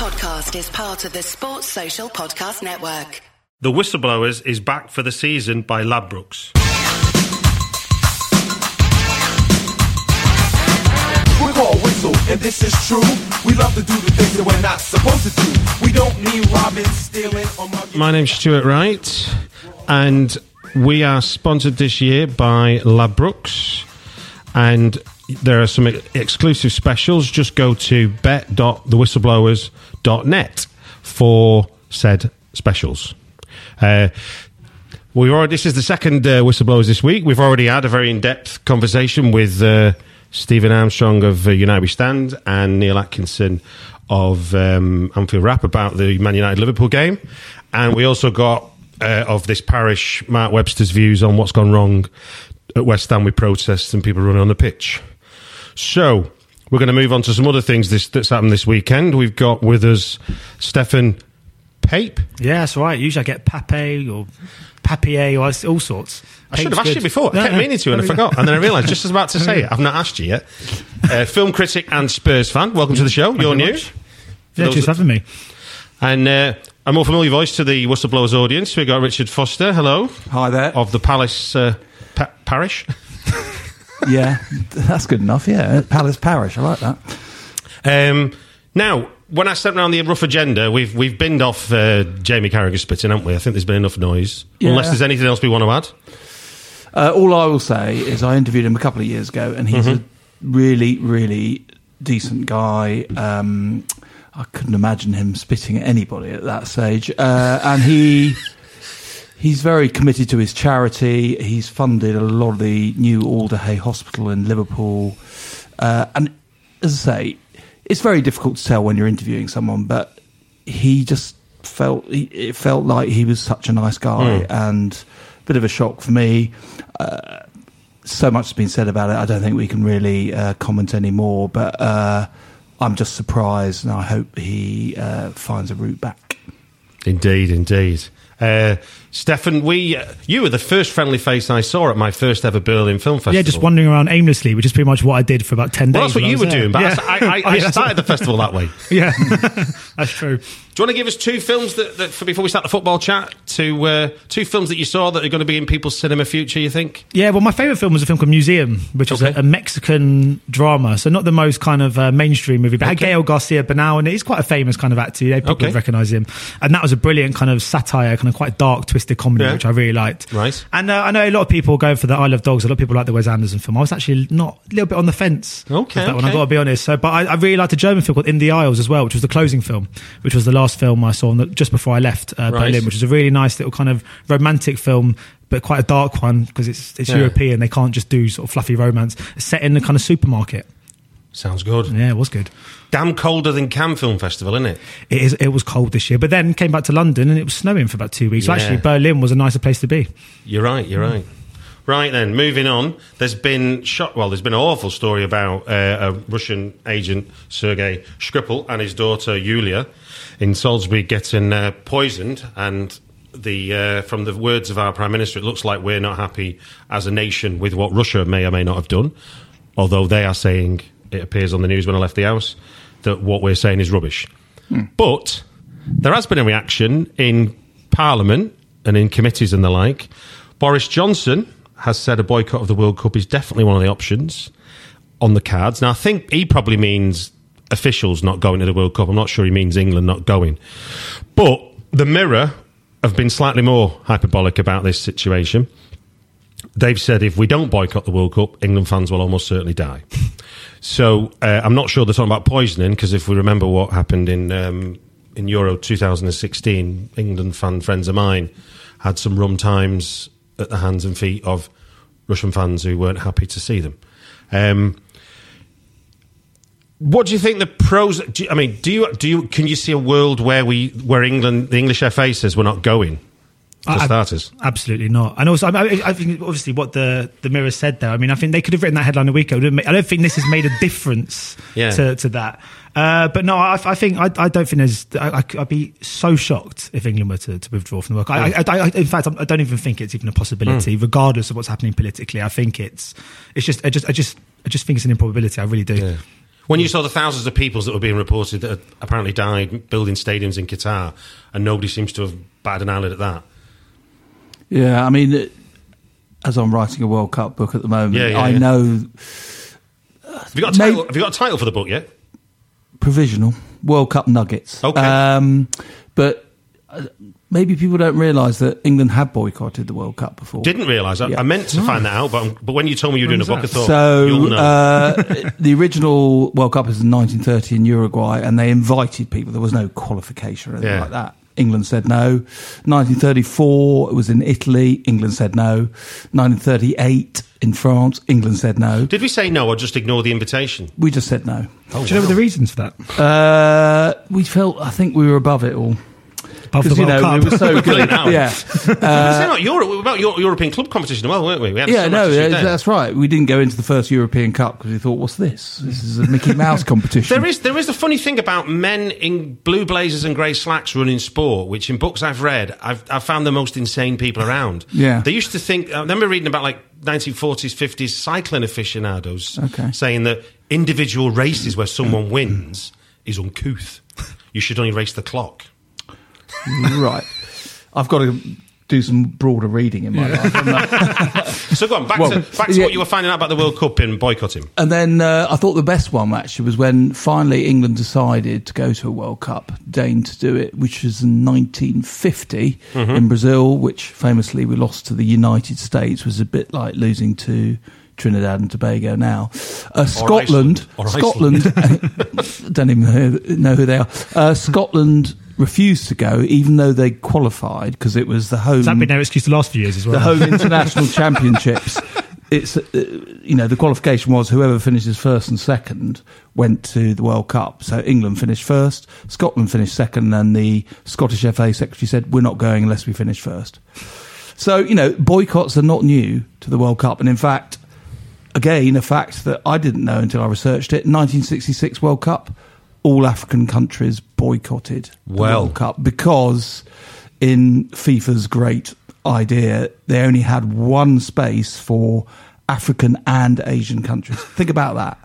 podcast is part of the Sports Social Podcast Network. The Whistleblowers is back for the season by Ladbrokes. We're called Whistle, and this is true. We love to do the things that we're not supposed to do. We don't need robbing, stealing, or mugging. My name's Stuart Wright, and we are sponsored this year by Ladbrokes. And there are some exclusive specials. Just go to bet.thewhistleblowers.net for said specials. Uh, we already, this is the second uh, whistleblowers this week. We've already had a very in-depth conversation with uh, Stephen Armstrong of uh, United We Stand and Neil Atkinson of um, Anfield Wrap about the Man United Liverpool game, and we also got uh, of this parish Mark Webster's views on what's gone wrong at West Ham with protests and people running on the pitch. So we're going to move on to some other things this, that's happened this weekend. We've got with us Stefan Pape. Yeah, that's right. Usually I get Pape or Papier or all sorts. I should have asked you before. I No, kept no. meaning to, and I forgot. And then I realised, just as about to say it, I've not asked you yet. Uh, film critic and Spurs fan. Welcome to the show. You're you new. very much. Yeah, those cheers for having me. And uh, a more familiar voice to the Whistleblowers audience. We've got Richard Foster. Hello. Hi there. Of the Palace uh, pa- Parish. Yeah, that's good enough. Yeah, Palace Parish. I like that. Um, now, when I sent around the rough agenda, we've we've binned off uh, Jamie Carragher spitting, haven't we? I think there's been enough noise. Yeah. Unless there's anything else we want to add. Uh, all I will say is I interviewed him a couple of years ago, and he's a really, really decent guy. Um, I couldn't imagine him spitting at anybody at that stage, uh, and he. He's very committed to his charity. He's funded a lot of the new Alder Hey Hospital in Liverpool. Uh, and as I say, it's very difficult to tell when you're interviewing someone, but he just felt he, it felt like he was such a nice guy and a bit of a shock for me. Uh, so much has been said about it. I don't think we can really uh, comment anymore, but uh, I'm just surprised and I hope he uh, finds a route back. Indeed, indeed. Uh, Stefan, we uh, you were the first friendly face I saw at my first ever Berlin Film Festival. Yeah, just wandering around aimlessly, which is pretty much what I did for about 10 Well, days. that's what you were there. doing, but Yeah. I, I, I started the festival that way. Yeah, that's true. Do you want to give us two films that, that for, before we start the football chat? Two uh, two films that you saw that are going to be in people's cinema future. You think? Yeah, well, my favourite film was a film called Museum, which Okay. a, a Mexican drama. So not the most kind of uh, mainstream movie, but had Gael Garcia Bernal, and he's quite a famous kind of actor. You know, people Okay. would recognise him. And that was a brilliant kind of satire, kind of quite dark, twisted comedy, Yeah. which I really liked. Right. And uh, I know a lot of people go for the Isle of Dogs. A lot of people like the Wes Anderson film. I was actually not a little bit on the fence. Okay, that one. I okay. got to be honest. So, but I, I really liked a German film called In the Aisles as well, which was the closing film, which was the last film I saw on the, just before I left uh, Right. Berlin, which was a really nice little kind of romantic film. But quite a dark one because it's it's Yeah. European. They can't just do sort of fluffy romance. It's set in the kind of supermarket. Sounds good. Yeah, it was good. Damn colder than Cannes Film Festival, isn't it? It is. It was cold this year, but then came back to London and it was snowing for about two weeks. So actually, Berlin was a nicer place to be. You're right. You're right. Right then, moving on. There's been shot. Well, there's been an awful story about uh, a Russian agent Sergei Skripal and his daughter Yulia in Salisbury getting uh, poisoned. And the uh, from the words of our prime minister, it looks like we're not happy as a nation with what Russia may or may not have done. Although they are saying it appears on the news when I left the house that what we're saying is rubbish. Hmm. But there has been a reaction in Parliament and in committees and the like. Boris Johnson has said a boycott of the World Cup is definitely one of the options on the cards. Now, I think he probably means officials not going to the World Cup. I'm not sure he means England not going. But the Mirror have been slightly more hyperbolic about this situation. They've said if we don't boycott the World Cup, England fans will almost certainly die. So uh, I'm not sure they're talking about poisoning because if we remember what happened in um, in Euro 2016, England fan friends of mine had some rum times at the hands and feet of Russian fans who weren't happy to see them. Um, what do you think the pros? Do I mean, do you do you can you see a world where we where England the English FA says we're not going for I- starters? Absolutely not. And also, I, I, I think obviously what the, the Mirror said there. I mean, I think they could have written that headline a week ago. It wouldn't ma- I don't think this has made a difference Yeah. to, to that. Uh, but no, I, I think I, I don't think there's. I, I'd be so shocked if England were to, to withdraw from the World Cup. I, I, I, in fact, I don't even think it's even a possibility, regardless of what's happening politically. I think it's it's just I just I just I just think it's an improbability. I really do. When you saw the thousands of people that were being reported that had apparently died building stadiums in Qatar, and nobody seems to have batted an eyelid at that. Yeah, I mean, as I'm writing a World Cup book at the moment, Yeah, yeah, I yeah. know Have you got a title? have you got a title for the book yet? provisional World Cup nuggets. Okay. Um, but uh, maybe people don't realise that England had boycotted the World Cup before. Didn't realise. I, Yeah. I meant to find that out, but but when you told me you were doing a book, I thought you'll So know. uh, the original World Cup was in 1930 in Uruguay, and they invited people. There was no qualification or anything Yeah. like that. England said no. 1934 it was in Italy. England said no. 1938 in France. England said no. Did we say no or just ignore the invitation? We just said no. Oh, Do you know the reasons for that? Uh, we felt. I think we were above it all Above the because you know Cup. we were so good. Yeah. Was it not Europe? We were about Eu- European club competition as well, weren't we? we Yeah, some no, uh, that's right. We didn't go into the first European Cup because we thought, "What's this? This is a Mickey Mouse competition." There is there is a funny thing about men in blue blazers and grey slacks running sport, which in books I've read, I've, I've found the most insane people around. Yeah. they used to think. I remember reading about like 1940s, 50s cycling aficionados Okay. saying that individual races where someone wins is uncouth. You should only race the clock. right. I've got to do some broader reading in my life. So go on back Well, to back to yeah. what you were finding out about the World Cup in boycotting. and then uh, I thought the best one actually was when finally England decided to go to a World Cup, deigned to do it, which was in 1950 Mm-hmm. in Brazil, which famously we lost to the United States, was a bit like losing to. Trinidad and Tobago now. Uh, Scotland, Iceland. Or Scotland, don't even know, know who they are. Uh, Scotland refused to go, even though they qualified because it was the home Has that been their excuse the last few years as well? the home international championships. It's uh, you know the qualification was whoever finishes first and second went to the World Cup. So England finished first, Scotland finished second, and the Scottish FA secretary said we're not going unless we finish first. So you know boycotts are not new to the World Cup, and in fact, again a fact that I didn't know until I researched it. 1966 World Cup, all African countries boycotted the World Cup because in FIFA's great idea, they only had one space for African and Asian countries. Think about that.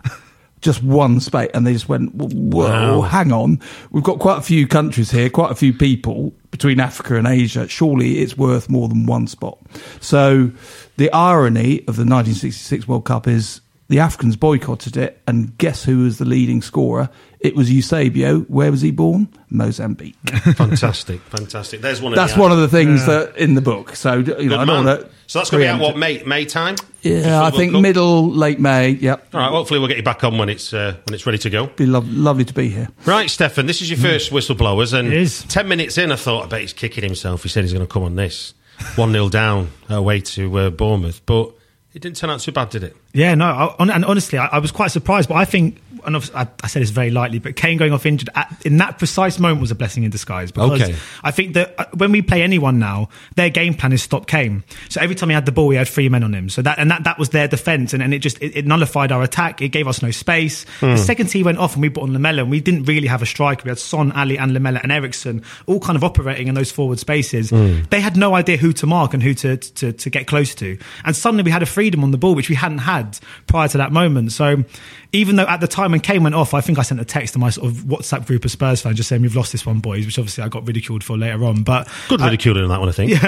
Just one space, and they just went, "Whoa, Wow. hang on! We've got quite a few countries here, quite a few people between Africa and Asia. Surely it's worth more than one spot." So, the irony of the 1966 World Cup is the Africans boycotted it, and guess who was the leading scorer? It was Eusebio. Where was he born? Mozambique. Fantastic, fantastic. There's one. Of That's the one of the things that in the book. So you know, Good I don't want to. So that's going to be out what May May time. Yeah, I think middle, late May. Yep, All right. Hopefully we'll get you back on when it's uh, when it's ready to go. be lo- lovely to be here. Right, Stefan. This is your first whistleblowers, and It is. ten minutes in, I thought, I bet he's kicking himself. He said he's going to come on this one 0 down away to uh, Bournemouth, but it didn't turn out too bad, did it? Yeah, no, I, and honestly, I, I was quite surprised. But I think, and I, I said this very lightly, but Kane going off injured at, in that precise moment was a blessing in disguise. Because Okay. I think that uh, when we play anyone now, their game plan is stop Kane. So every time he had the ball, he had three men on him. So that and that, that was their defense, and, and it just it, it nullified our attack. It gave us no space. The second he went off, and we brought on Lamela, and we didn't really have a striker. We had Son, Alli, and Lamela and Eriksen all kind of operating in those forward spaces. They had no idea who to mark and who to, to to get close to, and suddenly we had a freedom on the ball which we hadn't had prior to that moment. So even though at the time when Kane went off, I think I sent a text to my sort of WhatsApp group of Spurs fans just saying we've lost this one, boys, which obviously I got ridiculed for later on. But Good ridiculing on that one, I think.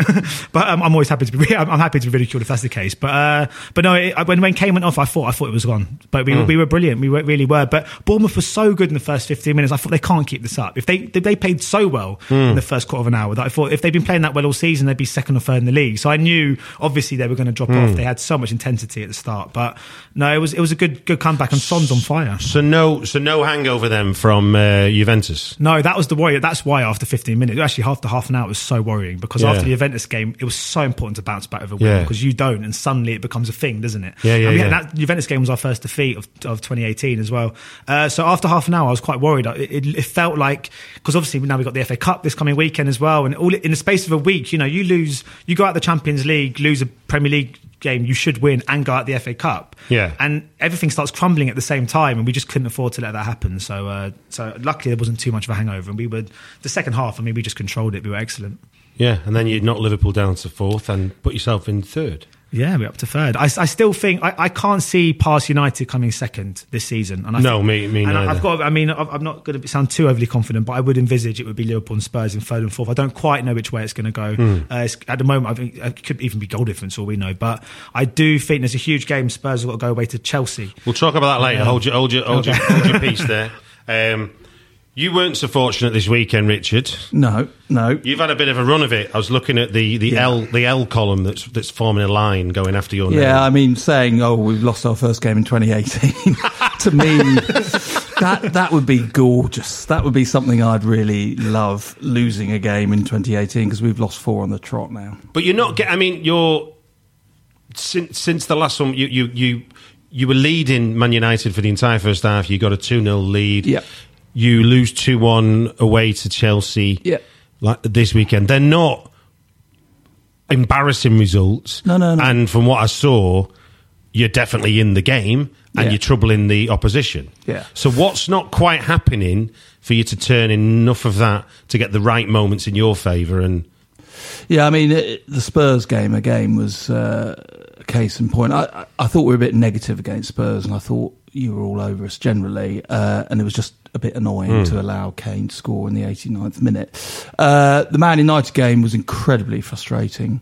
but um, I'm always happy to be. I'm, happy to be ridiculed if that's the case. But uh, but no, it, when when Kane went off, I thought I thought it was gone. But we, were we were brilliant. We were, really were. But Bournemouth was so good in the first 15 minutes. I thought they can't keep this up. If they they played so well in the first quarter of an hour, that I thought if they'd been playing that well all season, they'd be second or third in the league. So I knew obviously they were going to drop off. They had so much intensity at the start. But no, it was it was a good good comeback. And Son's on fire. So no, so no hangover then from uh, Juventus. No, that was the worry. That's why after 15 minutes, actually after half an hour, it was so worrying because Yeah. after the Juventus game, it was so important to bounce back with a win Yeah. because you don't, and suddenly it becomes a thing, doesn't it? Yeah, yeah, And we yeah. That Juventus game was our first defeat of, of 2018 as well. Uh, so after half an hour, I was quite worried. It, it, it felt like because obviously now we've got the FA Cup this coming weekend as well, and all in the space of a week, you know, you lose, you go out the Champions League, lose a Premier League game you should win and go out the FA Cup. Yeah. And everything starts crumbling at the same time and we just couldn't afford to let that happen. So uh, so luckily there wasn't too much of a hangover and we were the second half, I mean we just controlled it. We were excellent. Yeah, and then you knock Liverpool down to fourth and put yourself in third. Yeah, we're up to third. I, I still think I, I can't see past United coming second this season. And I No, think- me- me and neither. I've got. I mean, I'm not going to sound too overly confident, but I would envisage it would be Liverpool and Spurs in third and fourth. I don't quite know which way it's going to go. Hmm. Uh, it's, at the moment, I think it could even be goal difference, all we know. But I do think there's a huge game. Spurs have got to go away to Chelsea. We'll talk about that later. Hold your, hold your, hold your, hold your piece there. Um, you weren't so fortunate this weekend, Richard. No, no. You've had a bit of a run of it. I was looking at the, the Yeah. L the L column that's that's forming a line going after your name. Yeah, I mean, saying, "Oh, we've lost our first game in 2018," to me, that that would be gorgeous. That would be something I'd really love losing a game in 2018 because we've lost four on the trot now. But you're not get. I mean, you're since since the last one. You you you you were leading Man United for the entire first half. You got a two 0 lead. Yep. You lose two one away to Chelsea. Yep. Like this weekend, they're not embarrassing results. No, no, no. And from what I saw, you're definitely in the game and Yeah. you're troubling the opposition. Yeah. So what's not quite happening for you to turn enough of that to get the right moments in your favour and Yeah, I mean, it, the Spurs game again was uh, a case in point. I, I, I thought we were a bit negative against Spurs, and I thought you were all over us generally, uh, and it was just a bit annoying to allow Kane to score in the 89th minute. Uh, the Man United game was incredibly frustrating.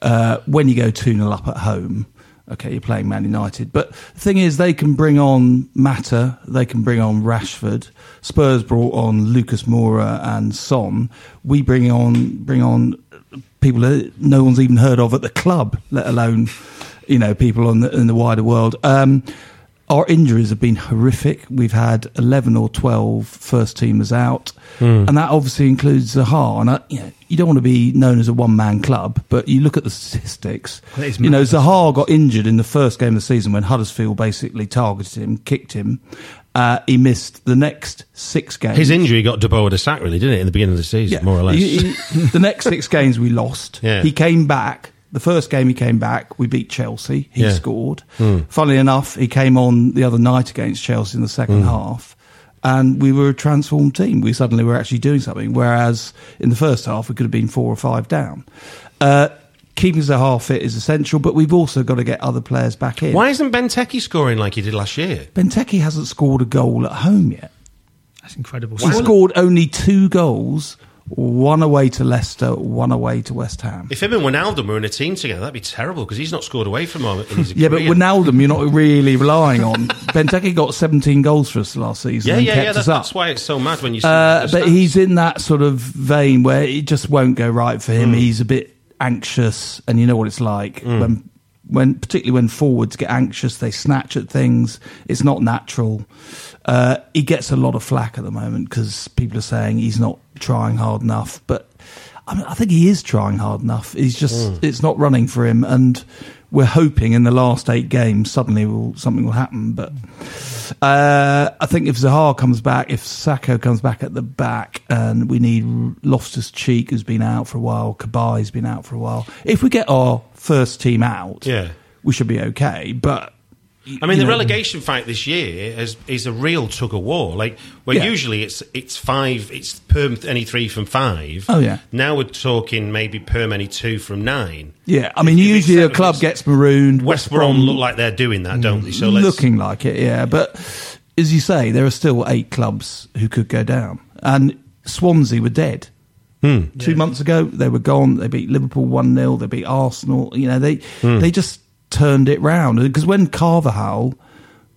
Uh, when you go 2 0 up at home, okay, you're playing Man United. But the thing is, they can bring on Mata, they can bring on Rashford. Spurs brought on Lucas Moura and Son. We bring on bring on people that no one's even heard of at the club, let alone you know people on the, in the wider world. Um, our injuries have been horrific. We've had 11 or 12 first teamers out, and that obviously includes Zaha. And I, you, know, you don't want to be known as a one man club, but you look at the statistics. You know. Zaha got injured in the first game of the season when Huddersfield basically targeted him, kicked him. Uh, he missed the next six games. his injury got De Boer the sack really, didn't it, in the beginning of the season, more or less. He- he- the next six games we lost. Yeah. He came back. The first game he came back, we beat Chelsea. He Yeah. scored. Funnily enough, he came on the other night against Chelsea in the second half. And we were a transformed team. We suddenly were actually doing something. Whereas in the first half, we could have been four or five down. Uh, keeping Zaha fit is essential, but we've also got to get other players back in. Why isn't Benteke scoring like he did last year? Benteke hasn't scored a goal at home yet. That's incredible. He scored only two goals, one away to Leicester, one away to West Ham. If him and Wijnaldum were in a team together, that'd be terrible because he's not scored away from in Yeah, but. Wijnaldum, you're not really relying on. Benteke got 17 goals for us last season Yeah, yeah, yeah. That, that's why it's so mad when you see Uh, but stats. he's in that sort of vein where it just won't go right for him. He's a bit anxious, and you know what it's like Hmm. when, when particularly when forwards get anxious, they snatch at things. It's not natural. Uh, he gets a lot of flack at the moment because people are saying he's not trying hard enough, but I, mean, I think he is trying hard enough. He's just Hmm. it's not running for him, and we're hoping in the last eight games suddenly will, something will happen. But uh, I think if Zaha comes back, if Sakho comes back at the back, and we need Loftus Cheek, who's been out for a while, Cabaye's been out for a while. If we get our first team out, Yeah. we should be okay. But I mean, the know, relegation fight this year is, is a real tug of war. Like, where Yeah. usually it's it's five, it's per any three from five. Oh, yeah. Now we're talking maybe per any two from nine. Yeah, I mean, If- if usually a club gets marooned. West Brom look like they're doing that, don't they? So let's, looking like it, yeah. But as you say, there are still eight clubs who could go down, and Swansea were dead. Hmm. Two months ago, they were gone. They beat Liverpool one 0 They beat Arsenal. You know, they Hmm. they just turned it round because when Carvalhal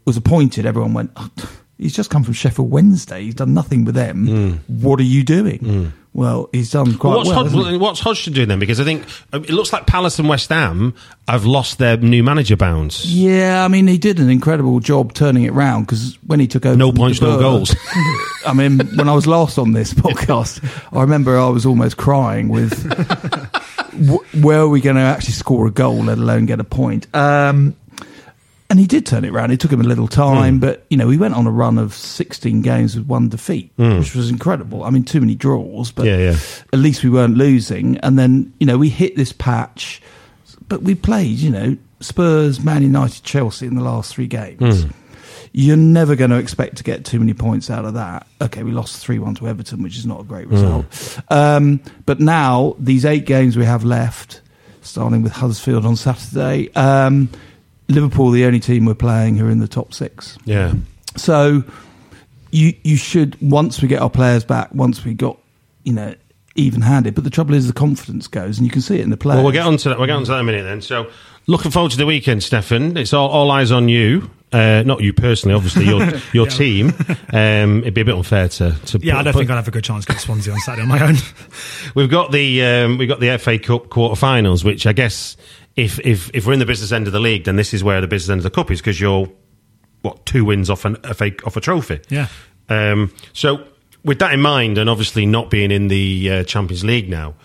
was appointed, everyone went. Oh, He's just come from Sheffield Wednesday. He's done nothing with them. What are you doing? Well, he's done quite Well, what's, well. Hod- what's Hodgson doing then? Because I think uh, it looks like Palace and West Ham have lost their new manager bounce. Yeah, I mean, he did an incredible job turning it round because when he took over, No points, no goals. I mean, when I was last on this podcast, I remember I was almost crying with w- where are we going to actually score a goal, let alone get a point. Um, and he did turn it around. It took him a little time, hmm. but you know, he went on a run of 16 games with one defeat, hmm. which was incredible. I mean, too many draws, but Yeah, yeah. at least we weren't losing. And then, you know, we hit this patch, but we played, you know, Spurs, Man United, Chelsea in the last three games. Hmm. You're never going to expect to get too many points out of that. Okay, we lost 3 1 to Everton, which is not a great result. Um, but now, these eight games we have left, starting with Huddersfield on Saturday. Um, Liverpool, the only team we're playing who are in the top six. Yeah. So you you should once we get our players back, once we got you know even handed. But the trouble is the confidence goes, and you can see it in the players. Well, we'll get on to that. We'll get on to that in a minute then. So, looking forward to the weekend, Stefan. It's all, all eyes on you. Uh, not you personally, obviously, your your team. Um, it'd be a bit unfair to. to Yeah, I put- don't put- think I'll have a good chance against Swansea on Saturday on my own. We've got the um, we've got the FA Cup quarterfinals, which I guess if if if we're in the business end of the league, then this is where the business end of the cup is because you're what two wins off an FA off a trophy. Yeah. Um, so with that in mind, and obviously not being in the uh, Champions League now,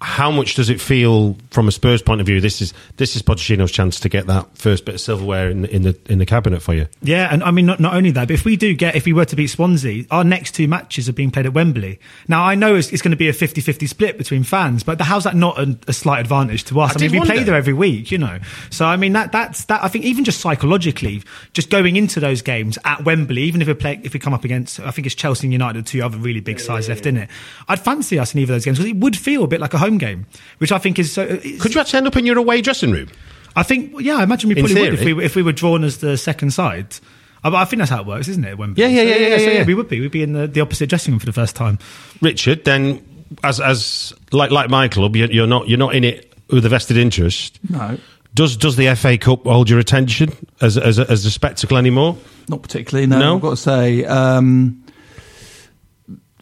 how much does it feel from a Spurs point of view? This is this is Pochettino's chance to get that first bit of silverware in, the- in the in the cabinet for you. Yeah, and I mean, not, not only that, but if we do get, if we were to beat Swansea, our next two matches are being played at Wembley. Now, I know it's, it's going to be a 50 50 split between fans, but how's that not a, a slight advantage to us? I I, mean, we play there every week, you know. So, I mean, that that's that. I think even just psychologically, just going into those games at Wembley, even if we play, if we come up against, I think it's Chelsea and United, two other really big sides left in it, I'd fancy us in either of those games because it would feel a bit like a home game, which I think is so. Could you actually end up in your away dressing room? I think, yeah, I imagine we In probably would if theory. we, if we were drawn as the second side. But I think that's how it works, isn't it? Wembley? Yeah, yeah, So, yeah, yeah, so, yeah, yeah. We would be. We'd be in the, the opposite dressing room for the first time. Richard, then as as like like my club, you're, you're not you're not in it with a vested interest. No. Does does the FA Cup hold your attention as as a, as a spectacle anymore? Not particularly. No, No? I've got to say, um,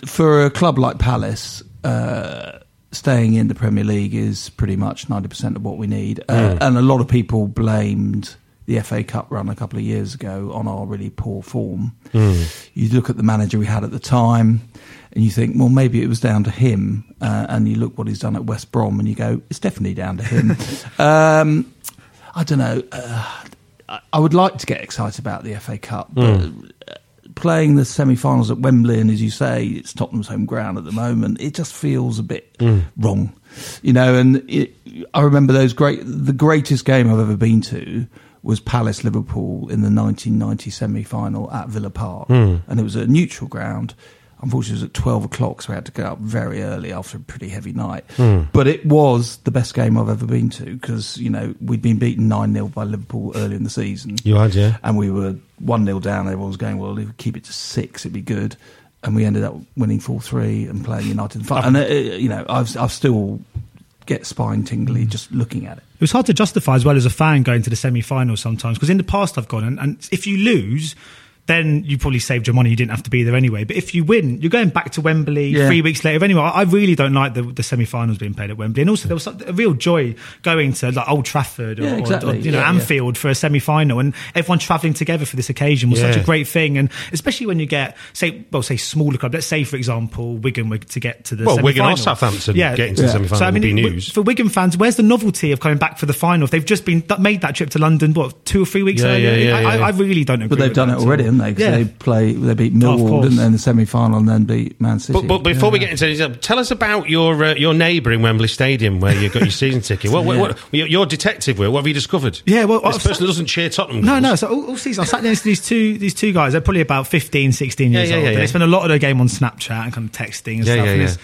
for a club like Palace, uh, staying in the Premier League is pretty much ninety percent of what we need. Uh, Hmm. And a lot of people blamed the FA Cup run a couple of years ago on our really poor form. Hmm. You look at the manager we had at the time. And you think, well, maybe it was down to him. Uh, and you look what he's done at West Brom, and you go, it's definitely down to him. um, I don't know. Uh, I- would like to get excited about the FA Cup, but uh, playing the semi-finals at Wembley, and as you say, it's Tottenham's home ground at the moment. It just feels a bit hmm. wrong, you know. And it, I remember those great. The greatest game I've ever been to was Palace Liverpool in the 1990 semi-final at Villa Park, hmm. and it was a neutral ground. Unfortunately, it was at 12 o'clock, so we had to get up very early after a pretty heavy night. Hmm. But it was the best game I've ever been to because, you know, we'd been beaten 9 0 by Liverpool early in the season. You had, yeah. And we were 1 0 down. Everyone was going, well, if we keep it to six, it'd be good. And we ended up winning 4 3 and playing United. in fi- And, uh, uh, you know, I've, I've still get spine tingly hmm. just looking at it. It was hard to justify as well as a fan going to the semi-finals sometimes because in the past I've gone and, and if you lose. Then you probably saved your money. You didn't have to be there anyway. But if you win, you're going back to Wembley Yeah. three weeks later. Anyway, I really don't like the, the semi-finals being played at Wembley. And also, there was a real joy going to like Old Trafford or, Yeah, exactly. or, you know Yeah, yeah. Anfield for a semi-final, and everyone travelling together for this occasion was such a great thing. And especially when you get say, well, say smaller club. Let's say, for example, Wigan were to get to the Well, Wigan or. Southampton getting to the semi-final So I mean, would be news. for Wigan fans, where's the novelty of coming back for the final? If they've just been made that trip to London, what two or three weeks Yeah, earlier? yeah, yeah, I, yeah. I, I really don't agree. But they've done it already, all. haven't they? 'Cause Yeah. they play, they beat Millwall, course. didn't they, in the semi final and then beat Man City. But, but before we get into this, tell us about your uh, your neighbour in Wembley Stadium where you got your season ticket. What, what, what, your, your detective work? What have you discovered? Yeah, well, this I've- person doesn't cheer Tottenham. No, goals. no. So all, all season, I sat next to these two these two guys. They're probably about 15, 16 years Yeah, yeah, old. yeah, yeah. They spend a lot of their game on Snapchat and kind of texting and Yeah, stuff. yeah, and yeah.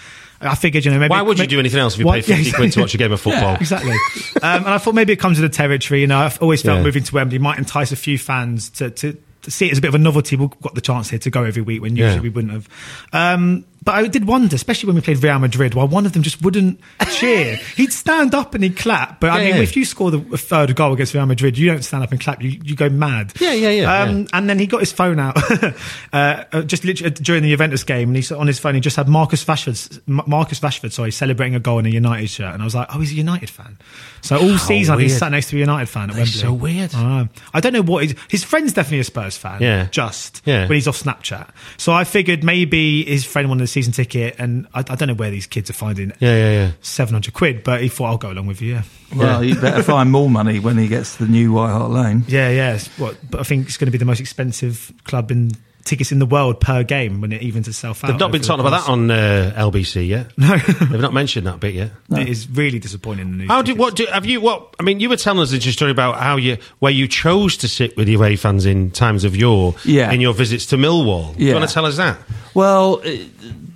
I figured, you know, maybe Why would you ma- do anything else if you Why- pay fifty yeah, quid to watch a game of football? Yeah, exactly. um, and I thought maybe it comes with the territory. You know, I've always felt Yeah. moving to Wembley might entice a few fans to, to, to see it as a bit of a novelty. We've got the chance here to go every week when usually Yeah. we wouldn't have. Um, but I did wonder, especially when we played Real Madrid, why one of them just wouldn't cheer. he'd stand up and he'd clap. But I Yeah, mean, yeah. if you score the third goal against Real Madrid, you don't stand up and clap. You, you go mad. Yeah, yeah, yeah, Um, yeah. And then he got his phone out uh, uh, just literally during the Juventus game, and he's on his phone. He just had Marcus Rashford, Marcus Rashford, sorry, celebrating a goal in a United shirt, and I was like, oh, he's a United fan. So all season he's weird. sat next to a United fan at Wembley. so weird. I. I don't know what his, his friend's definitely a Spurs fan. Yeah. just Yeah. when he's off Snapchat. So I figured maybe his friend wanted a season ticket, and I, I don't know where these kids are finding Yeah, yeah, yeah. seven hundred quid, but he thought I'll go along with you. Yeah. Well, you better find more money when he gets to the new White Hart Lane. Yeah, yeah. What? But I think it's going to be the most expensive club in tickets in the world per game when it evens itself out. They've not been talking about that on uh, LBC yet. No, They've not mentioned that bit yet. it is really disappointing. in The news How do what do have you what I mean? You were telling us a story about how you where you chose to sit with your away fans in times of your Yeah. in your visits to Millwall. Do you want to tell us that? Well, it,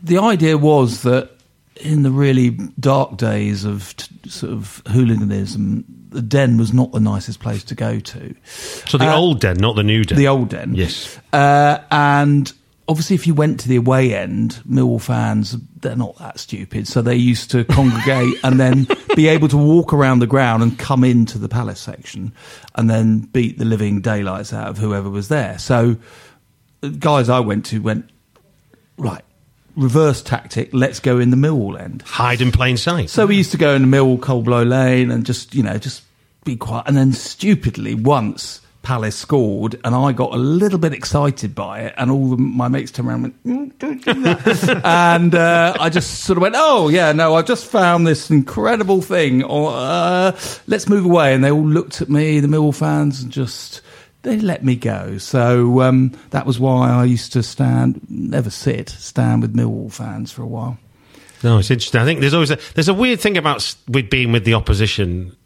the idea was that in the really dark days of t- sort of hooliganism, the Den was not the nicest place to go to. So the Uh, old den, not the new den. The old Den. Yes. Uh, and obviously, if you went to the away end, Millwall fans, they're not that stupid. So they used to congregate and then be able to walk around the ground and come into the Palace section and then beat the living daylights out of whoever was there. So the guys I went to went, right, reverse tactic, let's go in the Millwall end. Hide in plain sight. So we used to go in the Millwall Cold Blow Lane and just, you know, just be quiet. And then stupidly, once Palace scored, and I got a little bit excited by it, and all the, my mates turned around and went, mm, don't do that. and uh, I just sort of went, oh, yeah, no, I've just found this incredible thing. Or, uh, let's move away. And they all looked at me, the Millwall fans, and just. They let me go, so um, that was why I used to stand, never sit, stand with Millwall fans for a while. No, it's interesting. I think there's always a, there's a weird thing about s- with being with the opposition,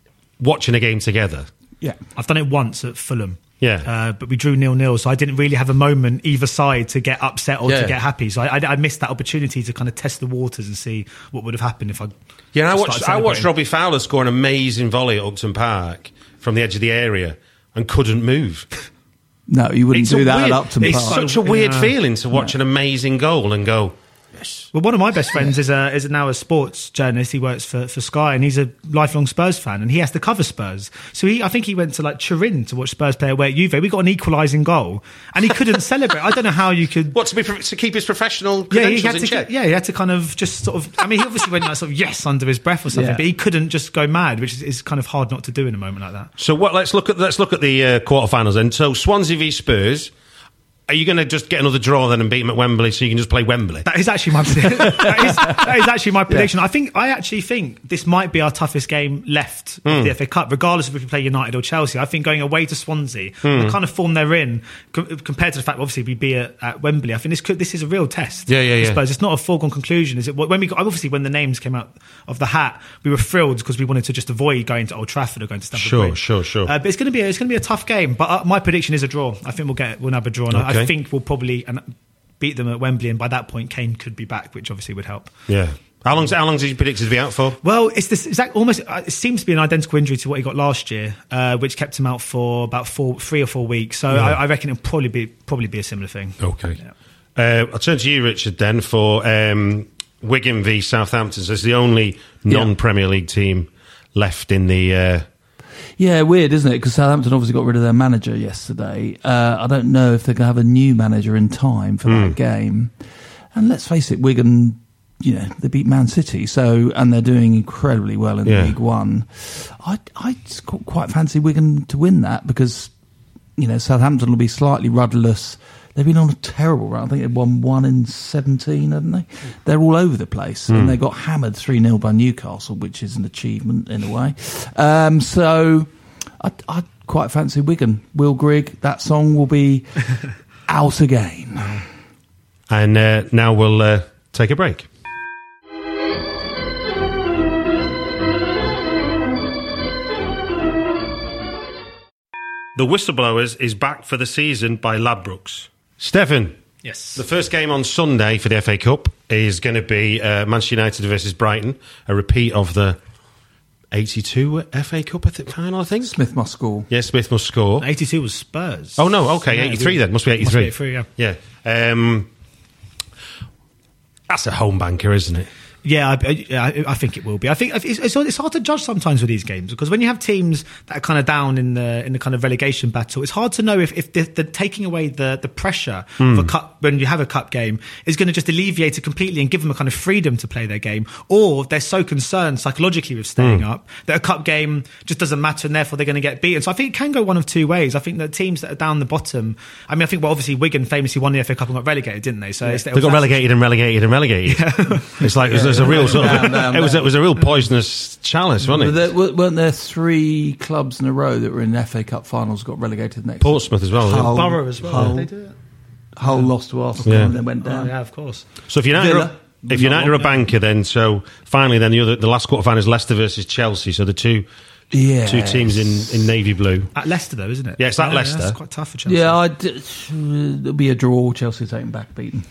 watching a game together. Yeah, I've done it once at Fulham. Yeah. Uh, but we drew nil nil, so I didn't really have a moment either side to get upset or Yeah. to get happy. So I, I, I missed that opportunity to kind of test the waters and see what would have happened if I. Yeah, and I watched I watched. Robbie Fowler score an amazing volley at Upton Park from the edge of the area and couldn't move. no, you wouldn't It's do that weird, at Upton It's such a weird Yeah. feeling to watch an amazing goal and go. Well, one of my best friends is a, is now a sports journalist. He works for, for Sky, and he's a lifelong Spurs fan, and he has to cover Spurs. So he, I think he went to like Turin to watch Spurs play away at Juve. We got an equalising goal, and he couldn't celebrate. I don't know how you could. What to be to keep his professional Yeah, he had in to. check? Yeah, he had to kind of just sort of. I mean, he obviously went like sort of yes under his breath or something, Yeah. but he couldn't just go mad, which is, is kind of hard not to do in a moment like that. So what? Let's look at let's look at the uh, quarterfinals then. So Swansea v Spurs. Are you going to just get another draw then and beat them at Wembley so you can just play Wembley? That is actually my prediction. that, is, that is actually my prediction. I think I actually think this might be our toughest game left Hmm. of the FA Cup, regardless of if we play United or Chelsea. I think going away to Swansea, Hmm. the kind of form they're in, co- compared to the fact obviously we'd be at, at Wembley. I think this could, this is a real test. Yeah, yeah, yeah. I suppose it's not a foregone conclusion. Is it? When we got, obviously when the names came out of the hat, we were thrilled because we wanted to just avoid going to Old Trafford or going to Stamford Sure, Bridge. sure, sure. Uh, but it's going to be a, it's going to be a tough game. But uh, my prediction is a draw. I think we'll get we'll have a draw. And I- Okay. I think we'll probably and beat them at Wembley, and by that point, Kane could be back, which obviously would help. Yeah. How long? How long did you predict to be out for? Well, it's this exact almost. Uh, it seems to be an identical injury to what he got last year, uh, which kept him out for about four, three or four weeks. So I, I reckon it'll probably be probably be a similar thing. Okay. Uh, I'll turn to you, Richard, then for um, Wigan v Southampton. So it's the only non-Premier League team left in the. Uh, Yeah, weird, isn't it? Because Southampton obviously got rid of their manager yesterday. Uh, I don't know if they're going to have a new manager in time for that game. And let's face it, Wigan, you know, they beat Man City, so and they're doing incredibly well in Yeah. League One. I I just quite fancy Wigan to win that because you know Southampton will be slightly rudderless. They've been on a terrible run. I think they've won one in 17, haven't they? They're all over the place. And they got hammered 3 0 by Newcastle, which is an achievement in a way. Um, so I, I quite fancy Wigan. Will Grigg, that song will be out again. and uh, now we'll uh, take a break. The Whistleblowers is back for the season by Ladbrokes. Stefan, Yes. the first game on Sunday for the FA Cup is going to be uh, Manchester United versus Brighton, a repeat of the 82 FA Cup I think, final, I think. Smith must score. Yeah, Smith must score. 82 was Spurs. Oh, no, okay, Yeah, 83 then. Must be 83. Must be 83, yeah. Yeah. Um, that's a home banker, isn't it? Yeah, I, I, I think it will be. I think it's, it's, it's hard to judge sometimes with these games because when you have teams that are kind of down in the in the kind of relegation battle, it's hard to know if, if the, the taking away the the pressure of a hmm. cup when you have a cup game is going to just alleviate it completely and give them a kind of freedom to play their game, or they're so concerned psychologically with staying hmm. up that a cup game just doesn't matter and therefore they're going to get beaten. So I think it can go one of two ways. I think that teams that are down the bottom. I mean, I think well, obviously Wigan famously won the FA Cup and got relegated, didn't they? So it's- They got relegated and relegated and relegated. It's like it was a real sort of, Down, down, it was it was a real poisonous chalice, wasn't it? there, were- weren't there three clubs in a row that were in FA Cup finals got relegated next? Portsmouth as well. Hull, Borough as well. Hull, Did they do it? Hull lost to Arsenal Yeah. and then went Oh, down. yeah, of course. So if United, Villa. are, if United are a banker, then so finally, then the other the last quarter final is Leicester versus Chelsea. So the two Yes. two teams in, in navy blue. At Leicester, though, isn't it? Yeah, it's at Leicester. That's quite tough for Chelsea. Yeah, I'd, it'll be a draw. Chelsea taking back beaten.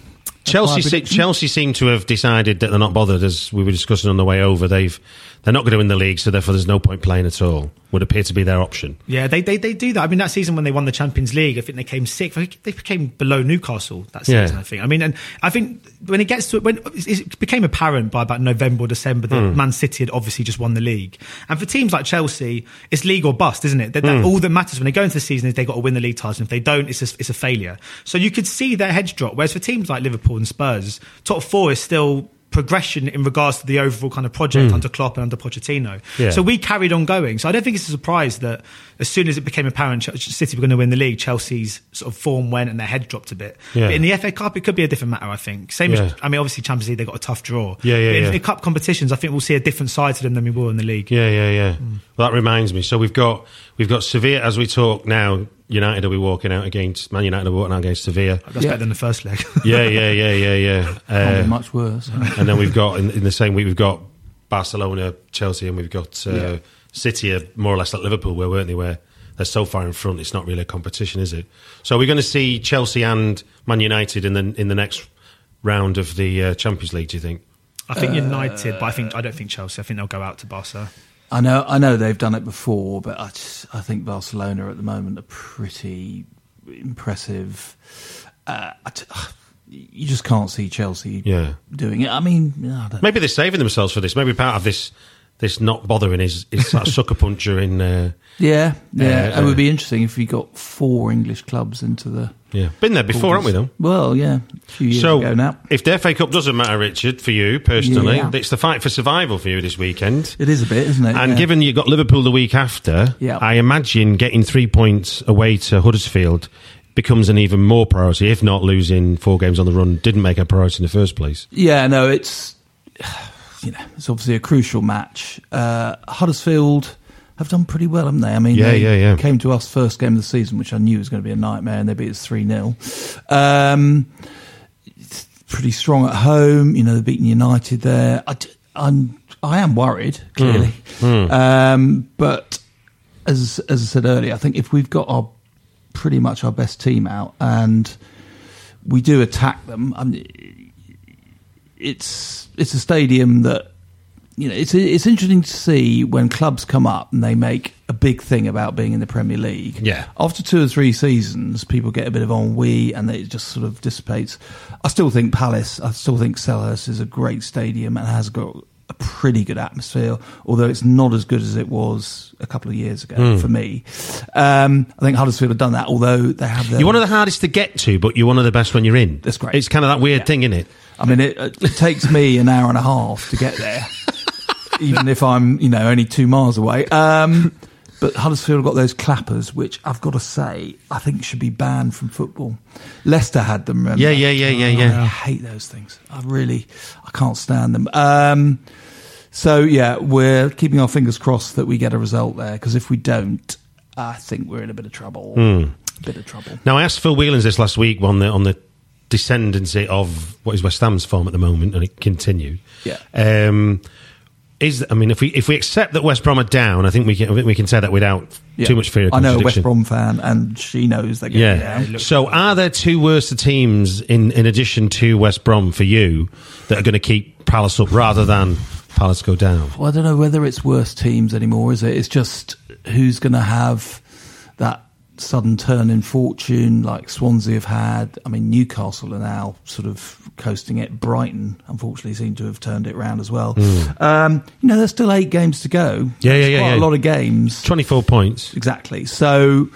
Chelsea, se- Chelsea seem to have decided that they're not bothered, as we were discussing on the way over. They've they're not going to win the league, so therefore there's no point playing at all. Would appear to be their option. Yeah, they, they they do that. I mean, that season when they won the Champions League, I think they came sixth. They became below Newcastle that Yeah. season. I think. I mean, and I think when it gets to when it became apparent by about November or December that Hmm. Man City had obviously just won the league, and for teams like Chelsea, it's league or bust, isn't it? That, that all that matters when they go into the season is they have got to win the league title. And if they don't, it's a, it's a failure. So you could see their heads drop. Whereas for teams like Liverpool and Spurs, top four is still progression in regards to the overall kind of project hmm. under Klopp and under Pochettino. Yeah. So we carried on going. So I don't think it's a surprise that as soon as it became apparent City were going to win the league, Chelsea's sort of form went and their head dropped a bit. Yeah. But in the FA Cup, it could be a different matter. I think. Same Yeah. as I mean, obviously Champions League they got a tough draw. Yeah, yeah, But in, yeah. in cup competitions, I think we'll see a different side to them than we will in the league. Yeah, yeah, yeah. Well, that reminds me. So we've got we've got Sevilla as we talk now. United will be walking out against Man United will be walking out against Sevilla. That's Yeah. better than the first leg. Yeah, yeah, yeah, yeah, yeah. Can't Uh, much worse. and then we've got in, in the same week we've got Barcelona, Chelsea, and we've got uh, Yeah. City, are more or less like Liverpool, where weren't they? Where they're so far in front, it's not really a competition, is it? So we're going to see Chelsea and Man United in the in the next round of the uh, Champions League. Do you think? I think United, but I think I don't think Chelsea. I think they'll go out to Barca. I know, I know they've done it before, but I, just, I think Barcelona at the moment are pretty impressive. Uh, t- you just can't see Chelsea Yeah. doing it. I mean, I. Maybe they're saving themselves for this. Maybe part of this this not bothering is is that sucker puncher in. Uh, yeah, yeah. Uh, it would be interesting if we got four English clubs into the. Yeah, been there before, haven't we? Though. Well, yeah, a few years So, ago now. if the FA Cup doesn't matter, Richard, for you personally, Yeah. it's the fight for survival for you this weekend. It is a bit, isn't it? And Yeah. given you've got Liverpool the week after, Yeah. I imagine getting three points away to Huddersfield becomes an even more priority, if not losing four games on the run didn't make a priority in the first place. Yeah, no, it's you know it's obviously a crucial match. Uh, Huddersfield have done pretty well, haven't they? I mean, Yeah, they yeah, yeah. Came to us first game of the season, which I knew was going to be a nightmare, and they beat us three 0 um, Pretty strong at home. You know, they're beating United there. I, I'm I am worried clearly, Hmm. Um, but as as I said earlier, I think if we've got our pretty much our best team out and we do attack them, I mean, it's it's a stadium that you know it's it's interesting to see when clubs come up and they make a big thing about being in the Premier League. Yeah. After two or three seasons, people get a bit of ennui and it just sort of dissipates. I still think Palace, I still think Selhurst is a great stadium and has got a pretty good atmosphere, although it's not as good as it was a couple of years ago Hmm. for me. Um, I think Huddersfield have done that, although they have their You're one of the hardest to get to, but you're one of the best when you're in. That's great. It's kind of that weird thing, isn't it? I mean, it, it takes me an hour and a half to get there, even if I'm, you know, only two miles away. Um, but Huddersfield have got those clappers, which I've got to say, I think should be banned from football. Leicester had them. Remember? Yeah, yeah, yeah, yeah, yeah. I hate those things. I really, I can't stand them. Um, so yeah, we're keeping our fingers crossed that we get a result there, because if we don't, I think we're in a bit of trouble. Hmm. A bit of trouble. Now, I asked Phil Whelans this last week on the on the descendancy of what is West Ham's form at the moment, and it continued. Yeah. Um, is I mean, if we if we accept that West Brom are down, I think we can I think we can say that without Yeah. too much fear. Of I know a West. Brom fan, and she knows they're going Yeah. down. So, are there two worse teams in in addition to West Brom for you that are going to keep Palace up rather than Palace go down? Well, I don't know whether it's worse teams anymore, is it? It's just who's going to have that sudden turn in fortune like Swansea have had. I mean, Newcastle are now sort of coasting it. Brighton, unfortunately, seem to have turned it round as well. Um, you know, there's still eight games to go. Yeah, yeah, yeah, yeah. a lot of games. Twenty four points. Exactly. So,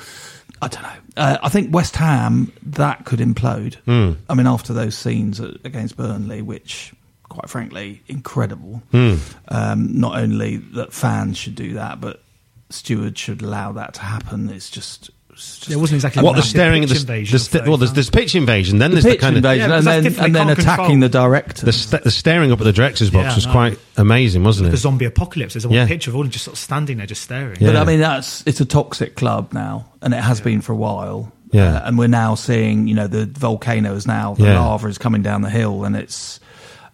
I don't know. Uh, I think West Ham that could implode. Hmm. I mean, after those scenes against Burnley, which, quite frankly, incredible. Hmm. Um, not only that fans should do that, but stewards should allow that to happen. It's just. It's just It wasn't exactly What the massive staring at pitch the, invasion the of sta- well, there's, there's pitch invasion, then the there's the pitch kind of Yeah, and then and then attacking control. the director. the, sta the staring up at the director's box Yeah, was no. quite amazing, wasn't it? the zombie apocalypse. There's a Yeah. picture of all just sort of standing there, just staring. Yeah. But I mean, that's it's a toxic club now, and it has been for a while. Yeah. Uh, and we're now seeing, you know, the volcano is now the Yeah. lava is coming down the hill, and it's.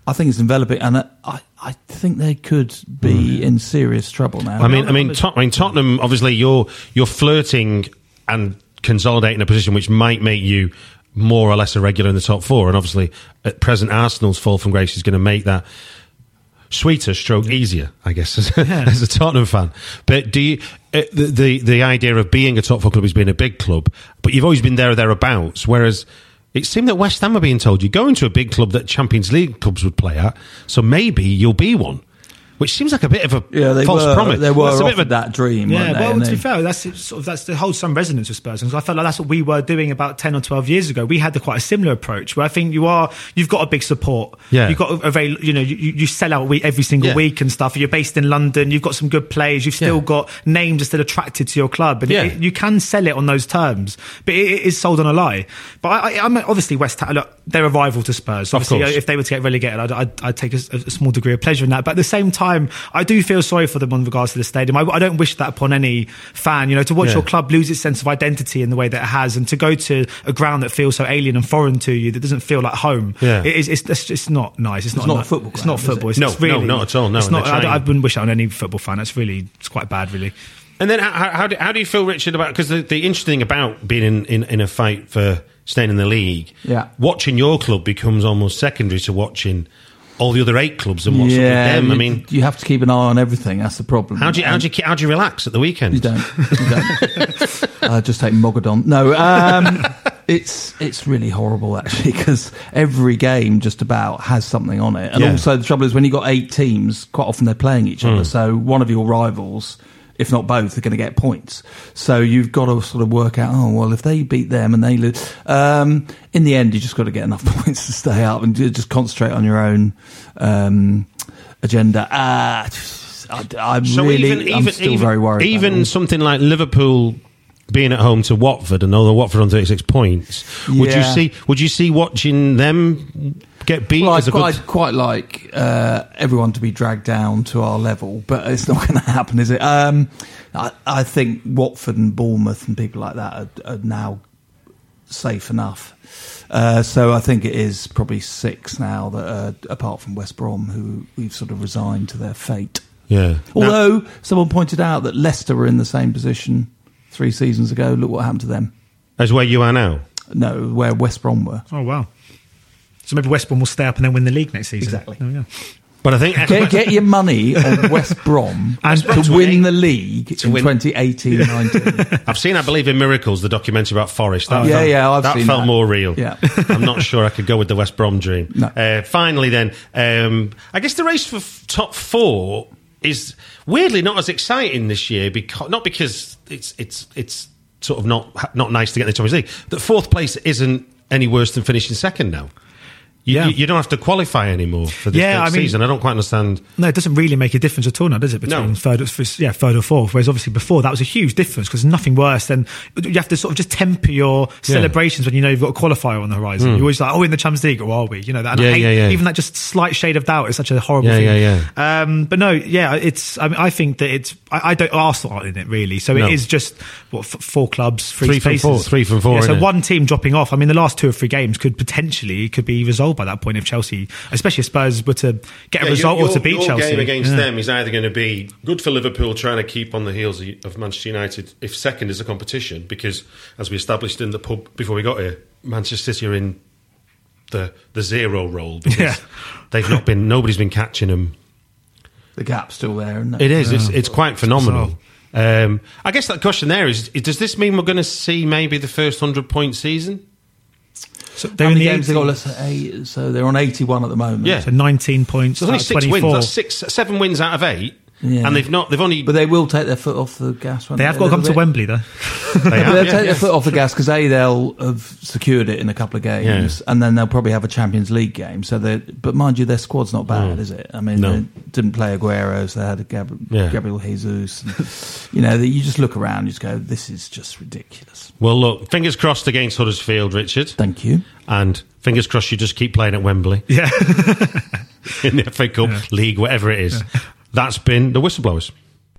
I think it's enveloping, and I, I think they could be in serious trouble now. Mm. I mean, I mean, Tot- I mean, Tottenham. Obviously, you're you're flirting and consolidating a position which might make you more or less a regular in the top four. And obviously, at present, Arsenal's fall from grace is going to make that sweeter, stroke easier, I guess, as, as a Tottenham fan. But do you uh, the, the the idea of being a top four club is being a big club, but you've always been there or thereabouts, whereas. It seemed that West Ham were being told you're going to a big club that Champions League clubs would play at, so maybe you'll be one. Which seems like a bit of a Yeah, they false were. promise. They were Well, a bit of a- that dream. Yeah, well, to be fair, that's sort of that's the whole some resonance with Spurs. And I felt like that's what we were doing about ten or twelve years ago. We had the quite a similar approach where I think you are you've got a big support. Yeah. you've got a very you know you, you sell out every single Yeah. week and stuff. You're based in London. You've got some good players. You've still Yeah. got names that are still attracted to your club, and Yeah. it, you can sell it on those terms. But it, it is sold on a lie. But I, I, I'm obviously West Ham. Look, they're a rival to Spurs. Obviously, course. if they were to get relegated, I'd, I'd, I'd take a, a small degree of pleasure in that. But at the same time, I do feel sorry for them on regards to the stadium. I, I don't wish that upon any fan. You know, to watch Yeah. your club lose its sense of identity in the way that it has, and to go to a ground that feels so alien and foreign to you, that doesn't feel like home. Yeah. it is. It's, it's, it's not nice. It's, not, not ni- a football It's ground, not football. it? It's, No, it's really, no, not at all. No, it's not. I, I trying. wouldn't wish that on any football fan. It's really. It's quite bad, really. And then how, how, do, how do you feel, Richard, about because the, the interesting thing about being in, in, in a fight for staying in the league, Yeah. watching your club becomes almost secondary to watching all the other eight clubs and what's up with them. I mean, you have to keep an eye on everything. That's the problem. how do you how do you how do you relax at the weekend? You don't. You don't. uh, just take Mogadon. No, um, it's it's really horrible actually because every game just about has something on it, and Yeah. also the trouble is when you have got eight teams, quite often they're playing each Hmm. other. So one of your rivals. If not both, are going to get points. So you've got to sort of work out. Oh well, if they beat them and they lose, um, in the end, you just got to get enough points to stay up and just concentrate on your own um, agenda. Ah, I, I'm So really, even even I'm still even, very worried. even something like Liverpool being at home to Watford and although Watford on 36 points would you see would you see watching them get beat Well, as I'd a good quite, quite like uh, everyone to be dragged down to our level, but it's not going to happen, is it? Um, I, I think Watford and Bournemouth and people like that are, are now safe enough. Uh, so I think it is probably six now that, uh, apart from West Brom, who we've sort of resigned to their fate. yeah Now- Although someone pointed out that Leicester were in the same position three seasons ago. Look what happened to them. as where you are now No, where West Brom were. Oh wow. So maybe West Brom will stay up and then win the league next season. Exactly. There we go. but I think Get, get your money on West Brom And- to win the league in win- 2018-19. I've seen I believe in Miracles the documentary about Forest that Oh, yeah, felt, yeah, I've that seen felt that. more real Yeah. I'm not sure I could go with the West Brom dream No. uh, finally then um, I guess the race for f- top four is weirdly not as exciting this year because not because it's it's it's sort of not not nice to get in the Champions League that fourth place isn't any worse than finishing second now you, Yeah. you, don't have to qualify anymore for this Yeah, I mean- season I don't quite understand No, it doesn't really make a difference at all now, does it? Between No. third, yeah, third or fourth. Whereas obviously before that was a huge difference because nothing worse than you have to sort of just temper your celebrations when you know you've got a qualifier on the horizon. You're always like, oh, in the Champions League, or are we? You know that. Yeah, hate- yeah, yeah. Even that just slight shade of doubt is such a horrible Yeah, thing. yeah, yeah. Um, but no, yeah, it's. I, mean, I think that it's. I, I don't Arsenal aren't in it really, so No. it is just what f- four clubs, three, Three from four- three from four, Yeah, so one team dropping off. I mean, the last two or three games could potentially could be resolved by that point if Chelsea, especially if Spurs, were to get a Yeah, result your, or to beat your Chelsea. game against Yeah. them is either going to be good for Liverpool trying to keep on the heels of- of Manchester United if second is a competition because as we established in the pub before we got here, Manchester City are in the the zero role because Yeah. they've not been nobody's been catching them. the gap's still there, isn't it? It is it's it's quite phenomenal. Um, I guess that question there is: Does this mean we're going to see maybe the first hundred point season? So they're in many the games they 80 got? Let's say eight, so they're on 81 at the moment. Yeah. So 19 points. So there's only six 24. wins. That's six, seven wins out of eight, Yeah. and they've not. They've only. But they will take their foot off the gas. They have got to a come to? Wembley, though. they have, They'll yeah, take yeah. their foot off the gas because a they'll have secured it in a couple of games, and then they'll probably have a Champions League game. So, they but mind you, their squad's not bad, is it? I mean, Mm. No. they didn't play Aguero, so they had Gab- Yeah. Gabriel Jesus. And, you know, you just look around, you just go, "This is just ridiculous." Well, look, fingers crossed against Huddersfield, Richard. Thank you. And fingers crossed you just keep playing at Wembley Yeah. in the FA Cup, League, whatever it is. That's been the Whistleblowers.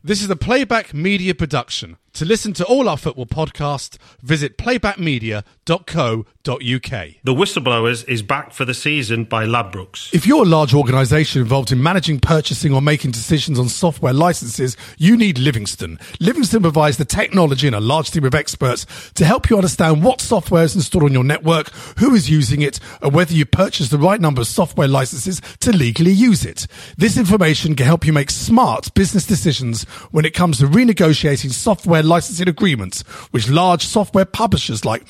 This is a Playback Media production. To listen to all our football podcasts, visit playbackmedia.co.uk. fulham.co.uk. The Whistleblowers is back for the season by Ladbrokes. If you're a large organisation involved in managing, purchasing, or making decisions on software licenses, you need Livingston. Livingston provides the technology and a large team of experts to help you understand what software is installed on your network, who is using it, and whether you purchase the right number of software licenses to legally use it. This information can help you make smart business decisions when it comes to renegotiating software licensing agreements with large software publishers like